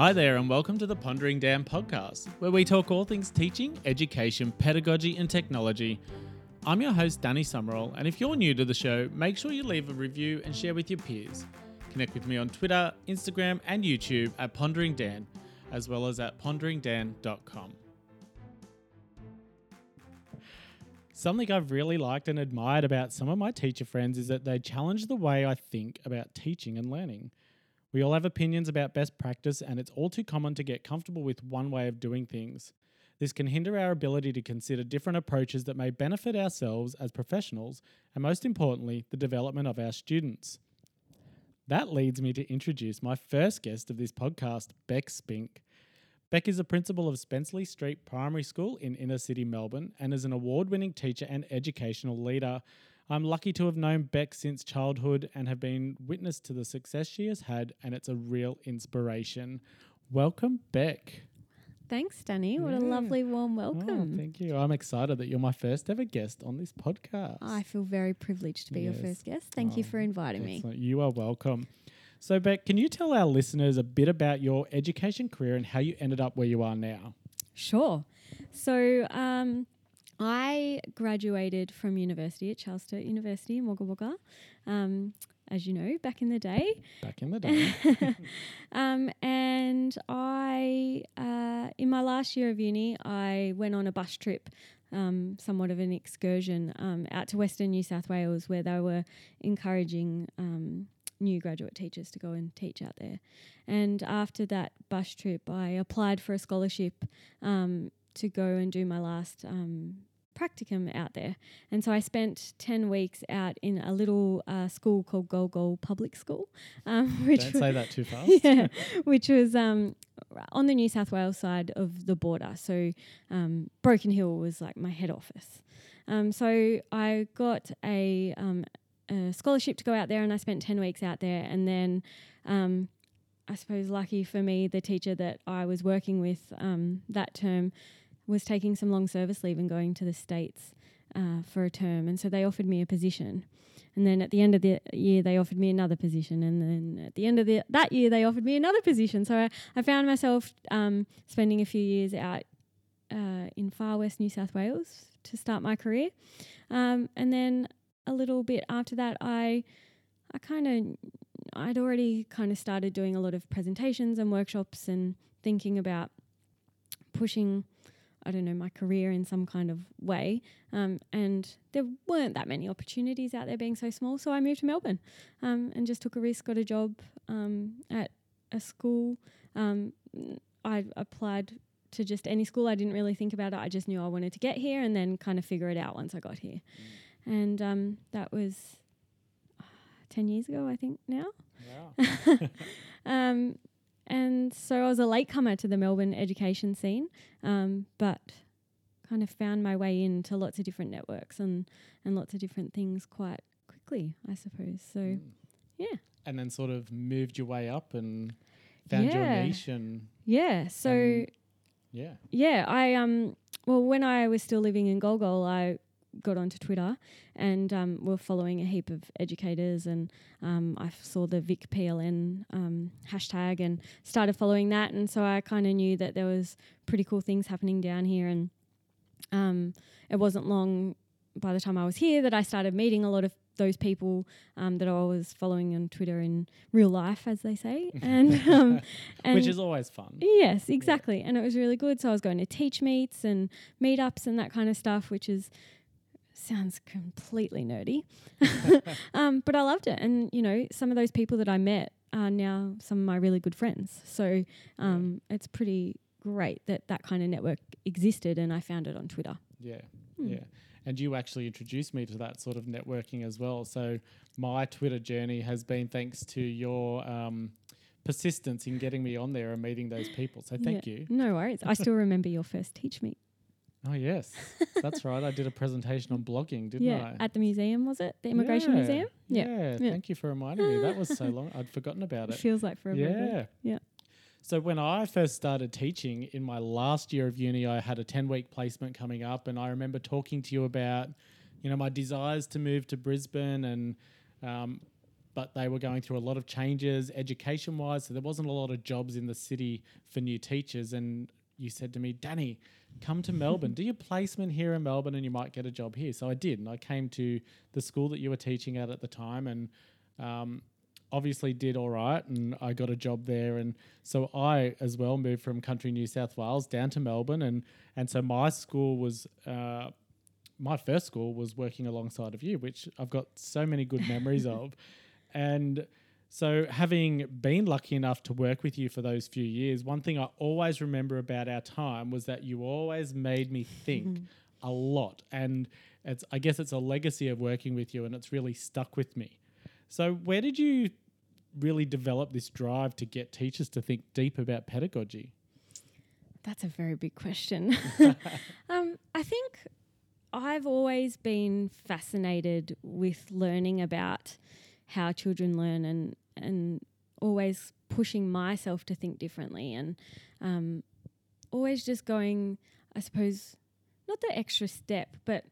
Hi there, and welcome to the Pondering Dan podcast, where we talk all things teaching, education, pedagogy, and technology. I'm your host, Danny Summerall, and if you're new to the show, make sure you leave a review and share with your peers. Connect with me on Twitter, Instagram, and YouTube at Pondering Dan, as well as at ponderingdan.com. Something I've really liked and admired about some of my teacher friends is that they challenge the way I think about teaching and learning. We all have opinions about best practice, and it's all too common to get comfortable with one way of doing things. This can hinder our ability to consider different approaches that may benefit ourselves as professionals, and most importantly, the development of our students. That leads me to introduce my first guest of this podcast, Bec Spink. Bec is a principal of Spensley Street Primary School in inner city Melbourne and is an award winning teacher and educational leader. I'm lucky to have known Bec since childhood and have been witness to the success she has had, and it's a real inspiration. Welcome, Bec. Thanks, Danny. What a lovely warm Oh, welcome. thank you. I'm excited that you're my first ever guest on this podcast. I feel very privileged to be your first guest. Thank you Oh, for inviting me. You are welcome. So, Bec, can you tell our listeners a bit about your education career and how you ended up where you are now? Sure. So, um, I graduated from university at Charles Sturt University in Wagga Wagga, um, as you know, back in the day. Back in the day. um, and I, uh, in my last year of uni, I went on a bus trip, um, somewhat of an excursion, um, out to Western New South Wales, where they were encouraging um, new graduate teachers to go and teach out there. And after that bus trip, I applied for a scholarship um, to go and do my last. Um, practicum out there and so i spent 10 weeks out in a little uh, school called Gol Gol public school um, which Don't say that too fast. yeah, which was um, on the New South Wales side of the border. So um, Broken Hill was like my head office. Um, so I got a, um, a scholarship to go out there, and I spent ten weeks out there. And then, um, I suppose, lucky for me, the teacher that I was working with um, that term was taking some long service leave and going to the states uh, for a term, and so they offered me a position. And then at the end of the year, they offered me another position. And then at the end of the, that year, they offered me another position. So I, I found myself um, spending a few years out uh, in far west New South Wales to start my career. Um, and then a little bit after that, I, I kind of, I'd already kind of started doing a lot of presentations and workshops and thinking about pushing I don't know, my career in some kind of way. Um, and there weren't that many opportunities out there being so small. So I moved to Melbourne um, and just took a risk, got a job um, at a school. Um, I applied to just any school. I didn't really think about it. I just knew I wanted to get here and then kind of figure it out once I got here. And um, that was uh, 10 years ago, I think, now. Wow. And so I was a latecomer to the Melbourne education scene, um, but kind of found my way into lots of different networks and, and lots of different things quite quickly, I suppose. So, Mm. yeah. And then sort of moved your way up and found Yeah. your niche and Yeah. So, Um, yeah. yeah, I, um, well, when I was still living in Gol Gol, I got onto Twitter and um, were following a heap of educators and um, I saw the Vic PLN um, hashtag and started following that and so I kind of knew that there was pretty cool things happening down here and um, it wasn't long by the time I was here that I started meeting a lot of those people um, that I was following on Twitter in real life, as they say, and, um, and Which is always fun. Yes, exactly. And it was really good. So I was going to teach meets and meetups and that kind of stuff, which is sounds completely nerdy. um, but I loved it. And, you know, some of those people that I met are now some of my really good friends. So um, it's pretty great that that kind of network existed and I found it on Twitter. Yeah. Hmm. Yeah. And you actually introduced me to that sort of networking as well. So my Twitter journey has been thanks to your um, persistence in getting me on there and meeting those people. So thank Yeah. you. No worries. I still remember your first teach meet. Oh yes, that's right. I did a presentation on blogging, didn't yeah, I? at the museum was it? The Immigration Yeah, Museum. Yeah, Yeah. Thank you for reminding me. That was so long. I'd forgotten about it it. feels like forever. Yeah. Yeah. So when I first started teaching in my last year of uni, I had a 10 week placement coming up and I remember talking to you about, you know, my desires to move to Brisbane and um, but they were going through a lot of changes education wise, so there wasn't a lot of jobs in the city for new teachers and you said to me, Danny, come to Melbourne, do your placement here in Melbourne and you might get a job here. So I did. And I came to the school that you were teaching at at the time and um, obviously did all right and I got a job there and so I as well moved from country New South Wales down to Melbourne and and so my school was uh, my first school was working alongside of you which I've got so many good memories of and so having been lucky enough to work with you for those few years one thing I always remember about our time was that you always made me think a lot and it's I guess it's a legacy of working with you and it's really stuck with me so, where did you really develop this drive to get teachers to think deep about pedagogy? That's a very big question. um, I think I've always been fascinated with learning about how children learn and and always pushing myself to think differently and um, always just going, I suppose, not the extra step, but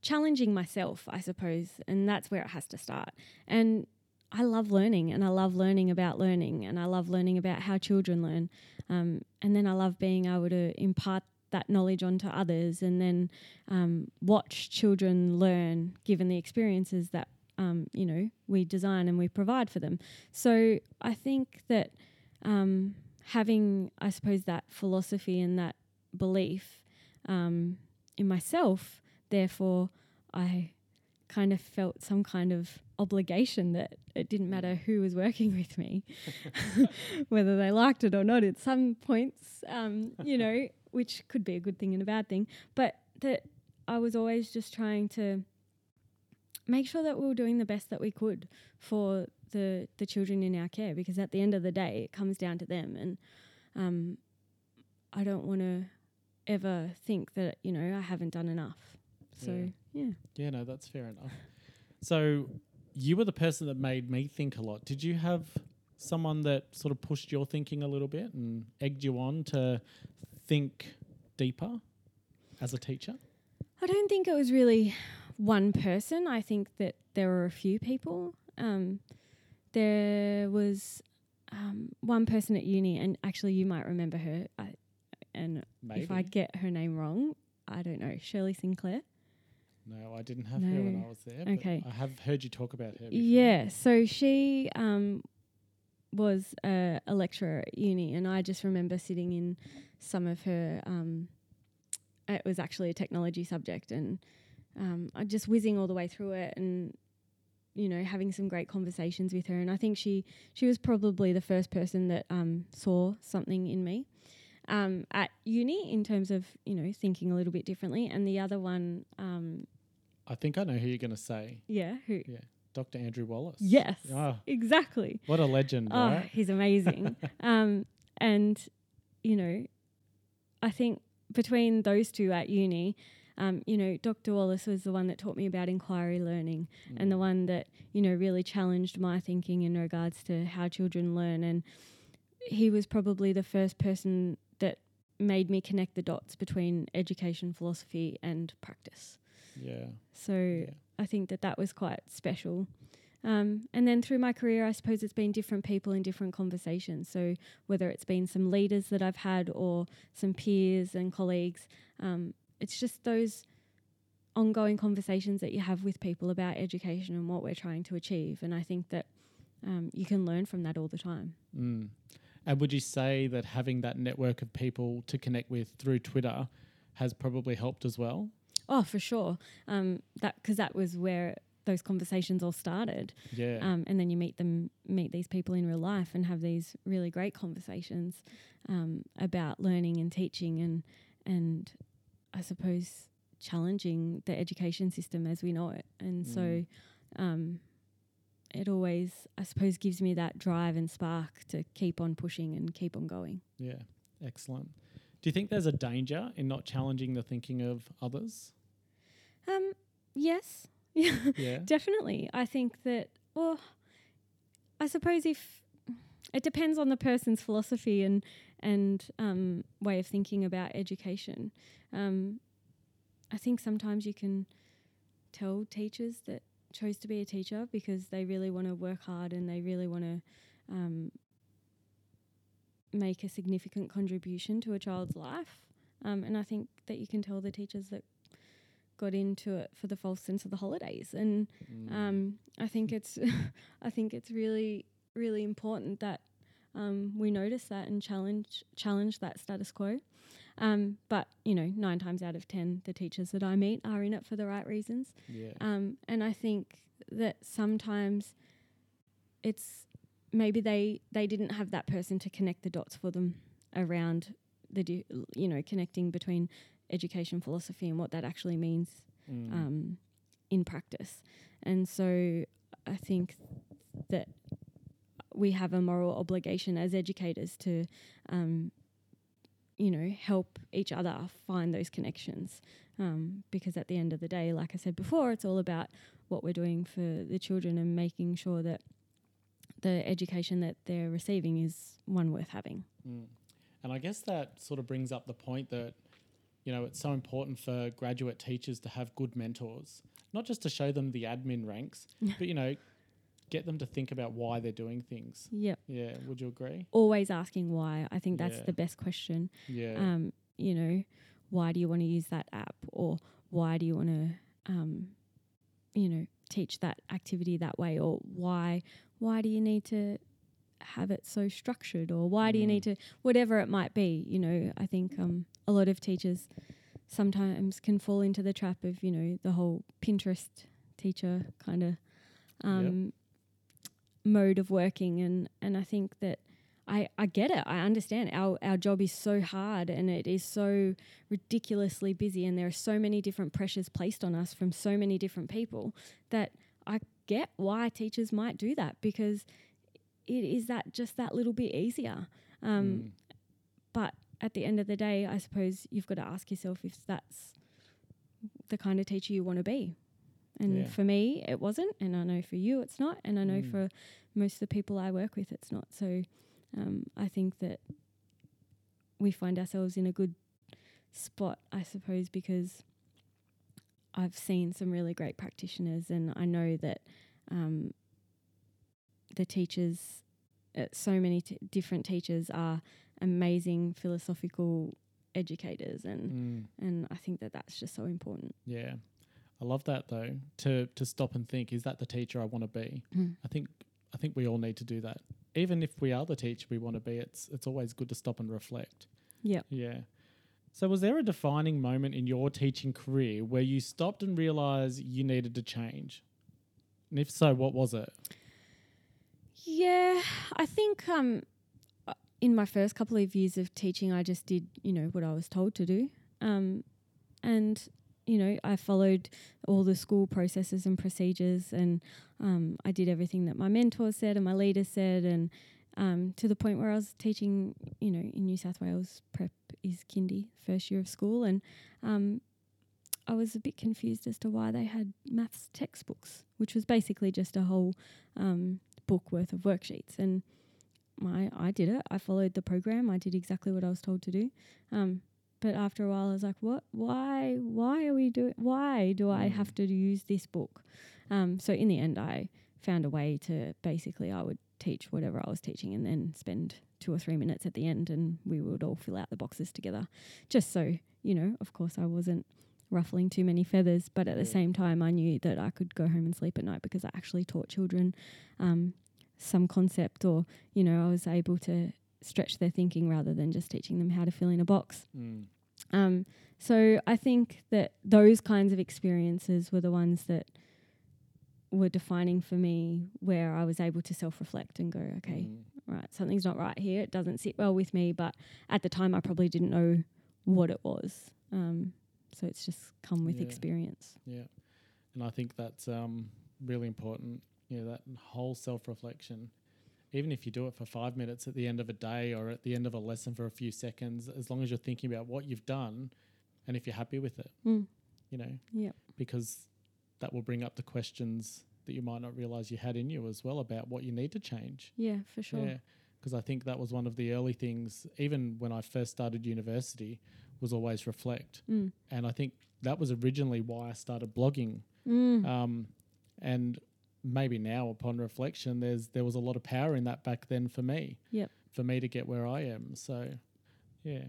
challenging myself, I suppose, and that's where it has to start. And I love learning, and I love learning about learning, and I love learning about how children learn. Um, and then I love being able to impart that knowledge onto others, and then um, watch children learn, given the experiences that um, you know we design and we provide for them. So I think that um, having, I suppose, that philosophy and that belief um, in myself, therefore, I kind of felt some kind of obligation that it didn't matter who was working with me, whether they liked it or not at some points, um, you know, which could be a good thing and a bad thing. But that I was always just trying to make sure that we were doing the best that we could for the the children in our care because at the end of the day it comes down to them and um, I don't want to ever think that you know I haven't done enough. So yeah. Yeah, no, that's fair enough. So, you were the person that made me think a lot. Did you have someone that sort of pushed your thinking a little bit and egged you on to think deeper as a teacher? I don't think it was really one person. I think that there were a few people. Um, there was um, one person at uni, and actually, you might remember her. I, and Maybe. if I get her name wrong, I don't know. Shirley Sinclair. no, I didn't have her when I was there. but Okay. I have heard you talk about her. Before. Yeah, so she um, was a, a lecturer at uni, and I just remember sitting in some of her. Um, it was actually a technology subject, and um, I just whizzing all the way through it, and you know having some great conversations with her. And I think she she was probably the first person that um, saw something in me. Um, at uni, in terms of you know thinking a little bit differently, and the other one, um, I think I know who you're going to say. yeah, who? Yeah. Dr. Andrew Wallace. Yes, Oh, exactly. what a legend, Oh, right? he's amazing. um, and you know, I think between those two at uni, um, you know, Dr. Wallace was the one that taught me about inquiry learning, and the Mm. one that you know really challenged my thinking in regards to how children learn. And he was probably the first person that made me connect the dots between education philosophy and practice. Yeah. So yeah. I think that that was quite special. Um, and then through my career, I suppose it's been different people in different conversations. So whether it's been some leaders that I've had or some peers and colleagues, um, it's just those ongoing conversations that you have with people about education and what we're trying to achieve. And I think that um, you can learn from that all the time. Mm. And would you say that having that network of people to connect with through Twitter has probably helped as well? Oh, for sure. Um, that because that was where those conversations all started. Yeah. um, and then you meet them, meet these people in real life, and have these really great conversations um, about learning and teaching, and and I suppose challenging the education system as we know it. And so, Mm. um, it always, I suppose, gives me that drive and spark to keep on pushing and keep on going. yeah. Excellent. Do Do you think there's a danger in not challenging the thinking of others? Um, yes, Yeah. definitely. I think that, well, I suppose if it depends on the person's philosophy and and um, way of thinking about education. Um, I think sometimes you can tell teachers that chose to be a teacher because they really want to work hard and they really want to um, make a significant contribution to a child's life. Um, and I think that you can tell the teachers that got into it for the false sense of the holidays. And Mm. um, I think it's I think it's really really important that um, we notice that and challenge challenge that status quo. Um, but you know, nine times out of ten, the teachers that I meet are in it for the right reasons. yeah. Um, and I think that sometimes it's maybe they they didn't have that person to connect the dots for them around the you know connecting between education philosophy and what that actually means Mm. um, in practice. And so I think that we have a moral obligation as educators to, um, you know, help each other find those connections. Um, because at the end of the day, like I said before, it's all about what we're doing for the children and making sure that the education that they're receiving is one worth having. Mm. And I guess that sort of brings up the point that, you know, it's so important for graduate teachers to have good mentors, not just to show them the admin ranks, but, you know, get them to think about why they're doing things. Yep. Yeah. Would you agree? Always asking why. I think that's Yeah. the best question. Yeah. um, you know, why do you want to use that app or why do you want to, um, you know, teach that activity that way or why why do you need to have it so structured or why do you Mm. need to whatever it might be you know i think um, a lot of teachers sometimes can fall into the trap of you know the whole pinterest teacher kind of um, mode of working and and i think that I, I get it. I understand. Our our job is so hard and it is so ridiculously busy and there are so many different pressures placed on us from so many different people that I get why teachers might do that because it is that just that little bit easier. Um, Mm. But at the end of the day, I suppose you've got to ask yourself if that's the kind of teacher you want to be. And Yeah. for me, it wasn't, and I know for you, it's not, and I know Mm. for most of the people I work with, it's not. So um, I think that we find ourselves in a good spot, I suppose, because I've seen some really great practitioners, and I know that um, the teachers, uh, so many t- different teachers, are amazing philosophical educators, and Mm. and I think that that's just so important. Yeah. I love that though. To to stop and think, is that the teacher I want to be? Mm. I think I think we all need to do that. Even if we are the teacher we want to be, it's it's always good to stop and reflect. Yeah. Yeah. So was there a defining moment in your teaching career where you stopped and realized you needed to change? And if so, what was it? Yeah, I think um, uh, in my first couple of years of teaching, I just did, you know, what I was told to do. Um, and, you know, I followed all the school processes and procedures, and um, I did everything that my mentor said and my leader said, and um, to the point where I was teaching, you know, in New South Wales, prep is kindy, first year of school, and um, I was a bit confused as to why they had maths textbooks, which was basically just a whole um, book worth of worksheets. And my I did it. I followed the program. I did exactly what I was told to do. Um, but after a while, I was like, "What? Why? Why are we doing? Why do I Mm. have to use this book?" Um, so in the end, I found a way to basically I would teach whatever I was teaching, and then spend two or three minutes at the end, and we would all fill out the boxes together, just so you know. Of course, I wasn't ruffling too many feathers, but at the same time, I knew that I could go home and sleep at night because I actually taught children um, some concept, or you know, I was able to stretch their thinking rather than just teaching them how to fill in a box. Mm. Um, so I think that those kinds of experiences were the ones that were defining for me, where I was able to self-reflect and go, okay, Mm. right, something's not right here. It doesn't sit well with me. But at the time, I probably didn't know what it was. Um, so it's just come with Yeah. experience. Yeah. And I think that's um, really important. Yeah, that whole self reflection. Even if you do it for five minutes at the end of a day or at the end of a lesson for a few seconds, as long as you're thinking about what you've done and if you're happy with it, Mm. you know, Yep. because that will bring up the questions that you might not realize you had in you as well about what you need to change. Yeah, for sure. Yeah, because I think that was one of the early things, even when I first started university, was always reflect. Mm. And I think that was originally why I started blogging. Mm. Um, and maybe now, upon reflection, there's there was a lot of power in that back then for me. Yep. For me to get where I am. So, yeah,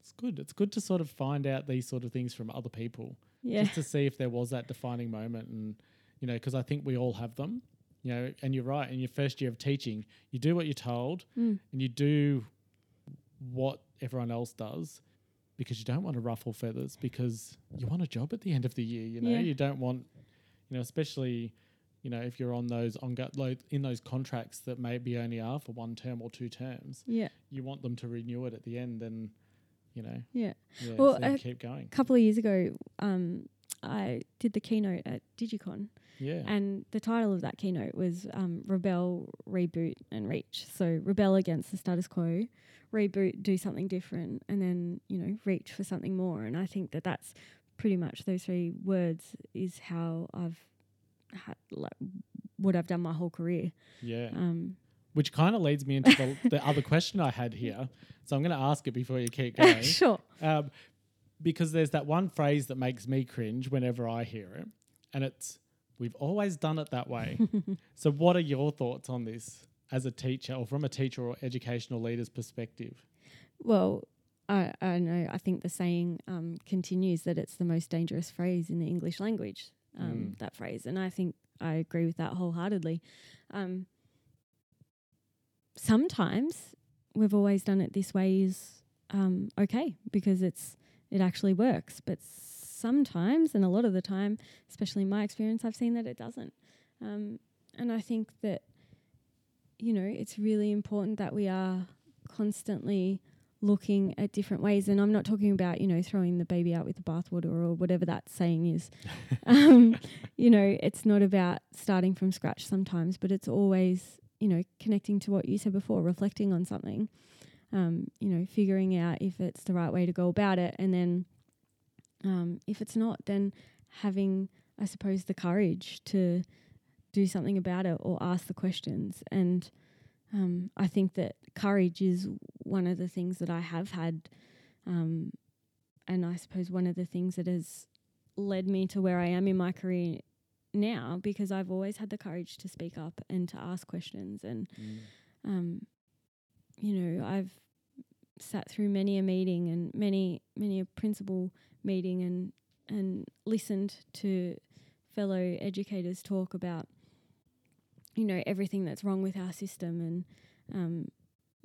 it's good. It's good to sort of find out these sort of things from other people, yeah. just to see if there was that defining moment, and you know, because I think we all have them. You know, and you're right. In your first year of teaching, you do what you're told, Mm. and you do what everyone else does because you don't want to ruffle feathers because you want a job at the end of the year you know Yeah. you don't want you know especially you know if you're on those on in those contracts that maybe only are for one term or two terms Yeah. you want them to renew it at the end and you know Yeah. yeah Well, so keep going A couple of years ago, um, I did the keynote at Digicon, yeah and the title of that keynote was um, Rebel, Reboot, and Reach. So, rebel against the status quo, reboot, do something different, and then, you know, reach for something more. And I think that that's pretty much those three words is how I've had, like, what I've done my whole career. yeah Um, which kind of leads me into the, the other question i had here so i'm going to ask it before you keep going sure. um, because there's that one phrase that makes me cringe whenever I hear it, and it's "We've always done it that way." so, what are your thoughts on this as a teacher, or from a teacher or educational leader's perspective? Well, I, I know. I think the saying um, continues that it's the most dangerous phrase in the English language. Um, Mm. That phrase, and I think I agree with that wholeheartedly. Um, sometimes we've always done it this way is um, okay because it's it actually works, but sometimes and a lot of the time, especially in my experience, I've seen that it doesn't. Um, and I think that you know it's really important that we are constantly looking at different ways. And I'm not talking about, you know, throwing the baby out with the bathwater or whatever that saying is. um, you know, it's not about starting from scratch sometimes, but it's always, you know, connecting to what you said before, reflecting on something, um, you know, figuring out if it's the right way to go about it. And then um, if it's not, then having, I suppose, the courage to do something about it or ask the questions. And um, I think that courage is one of the things that I have had, um, and I suppose one of the things that has led me to where I am in my career now because I've always had the courage to speak up and to ask questions. And, um, you know, I've sat through many a meeting and many, many a principal meeting and, and listened to fellow educators talk about you know everything that's wrong with our system and um,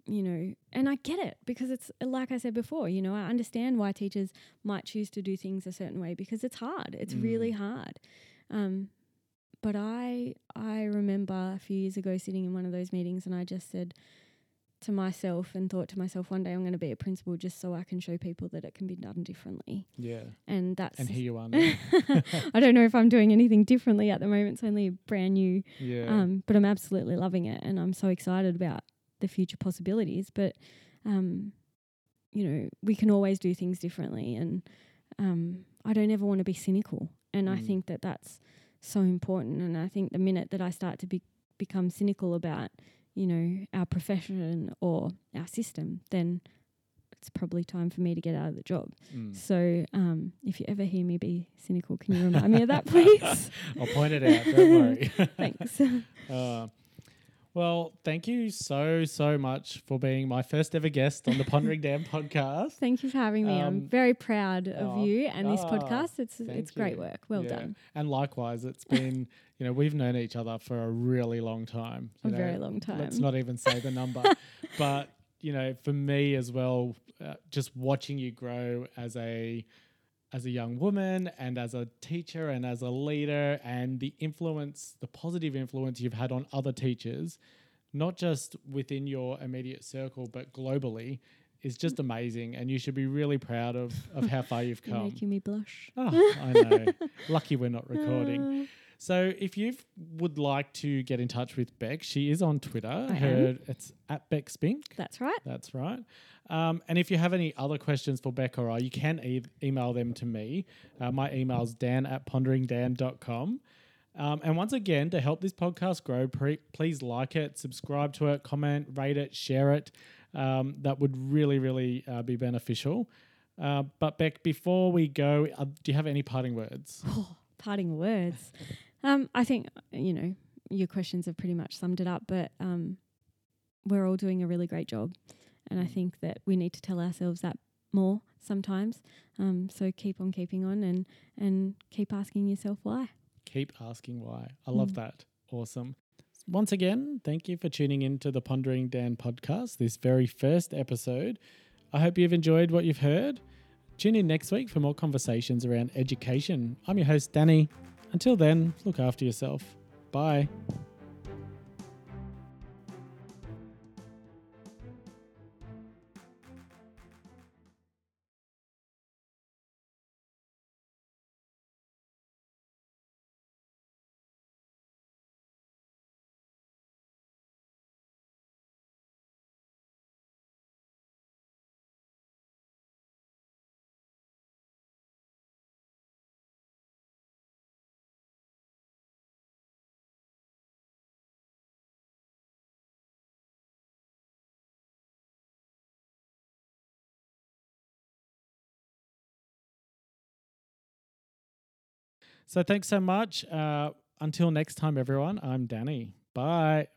you know and i get it because it's like i said before you know i understand why teachers might choose to do things a certain way because it's hard it's Mm. really hard um, but i i remember a few years ago sitting in one of those meetings and i just said to myself and thought to myself one day i'm going to be a principal just so i can show people that it can be done differently Yeah, and that's and here you are now. I don't know if I'm doing anything differently at the moment. It's only brand new yeah, um, but I'm absolutely loving it, and I'm so excited about the future possibilities. But um, you know, we can always do things differently, and um, I don't ever want to be cynical. And I Mm. think that that's so important. And I think the minute that I start to be, become cynical about, you know, our profession or our system, then it's probably time for me to get out of the job. Mm. So um, if you ever hear me be cynical, can you remind me of that, please? I'll point it out. Don't worry. Thanks. Uh, well, thank you so so much for being my first ever guest on the Pondering Dan podcast. Thank you for having me. Um, I'm very proud of oh, you and this ah, podcast. It's it's great you. work. Well Yeah. done. And likewise, it's been you know we've known each other for a really long time. A you very long time. Let's not even say the number, but you know, for me as well, uh, just watching you grow as a as a young woman and as a teacher and as a leader and the influence, the positive influence you've had on other teachers, not just within your immediate circle but globally, is just amazing. And you should be really proud of of how far you've come. You're making me blush. Oh, I know. Lucky we're not recording. Ah. So if you would like to get in touch with Bec, she is on Twitter. I Her am. it's at Bec Spink. That's right. That's right. Um, and if you have any other questions for Bec or I, you can e- email them to me. Uh, my email is dan at ponderingdan.com. Um, and once again, to help this podcast grow, pre- please like it, subscribe to it, comment, rate it, share it. Um, that would really, really uh, be beneficial. Uh, but Bec, before we go, uh, do you have any parting words? Oh, parting words. Um, I think you know your questions have pretty much summed it up, but um, we're all doing a really great job, and I think that we need to tell ourselves that more sometimes. Um, so keep on keeping on, and and keep asking yourself why. Keep asking why. I love Mm. that. Awesome. Once again, thank you for tuning in to the Pondering Dan podcast, this very first episode. I hope you've enjoyed what you've heard. Tune in next week for more conversations around education. I'm your host, Danny. Until then, look after yourself. Bye. So thanks so much. Uh, until next time, everyone, I'm Danny. Bye.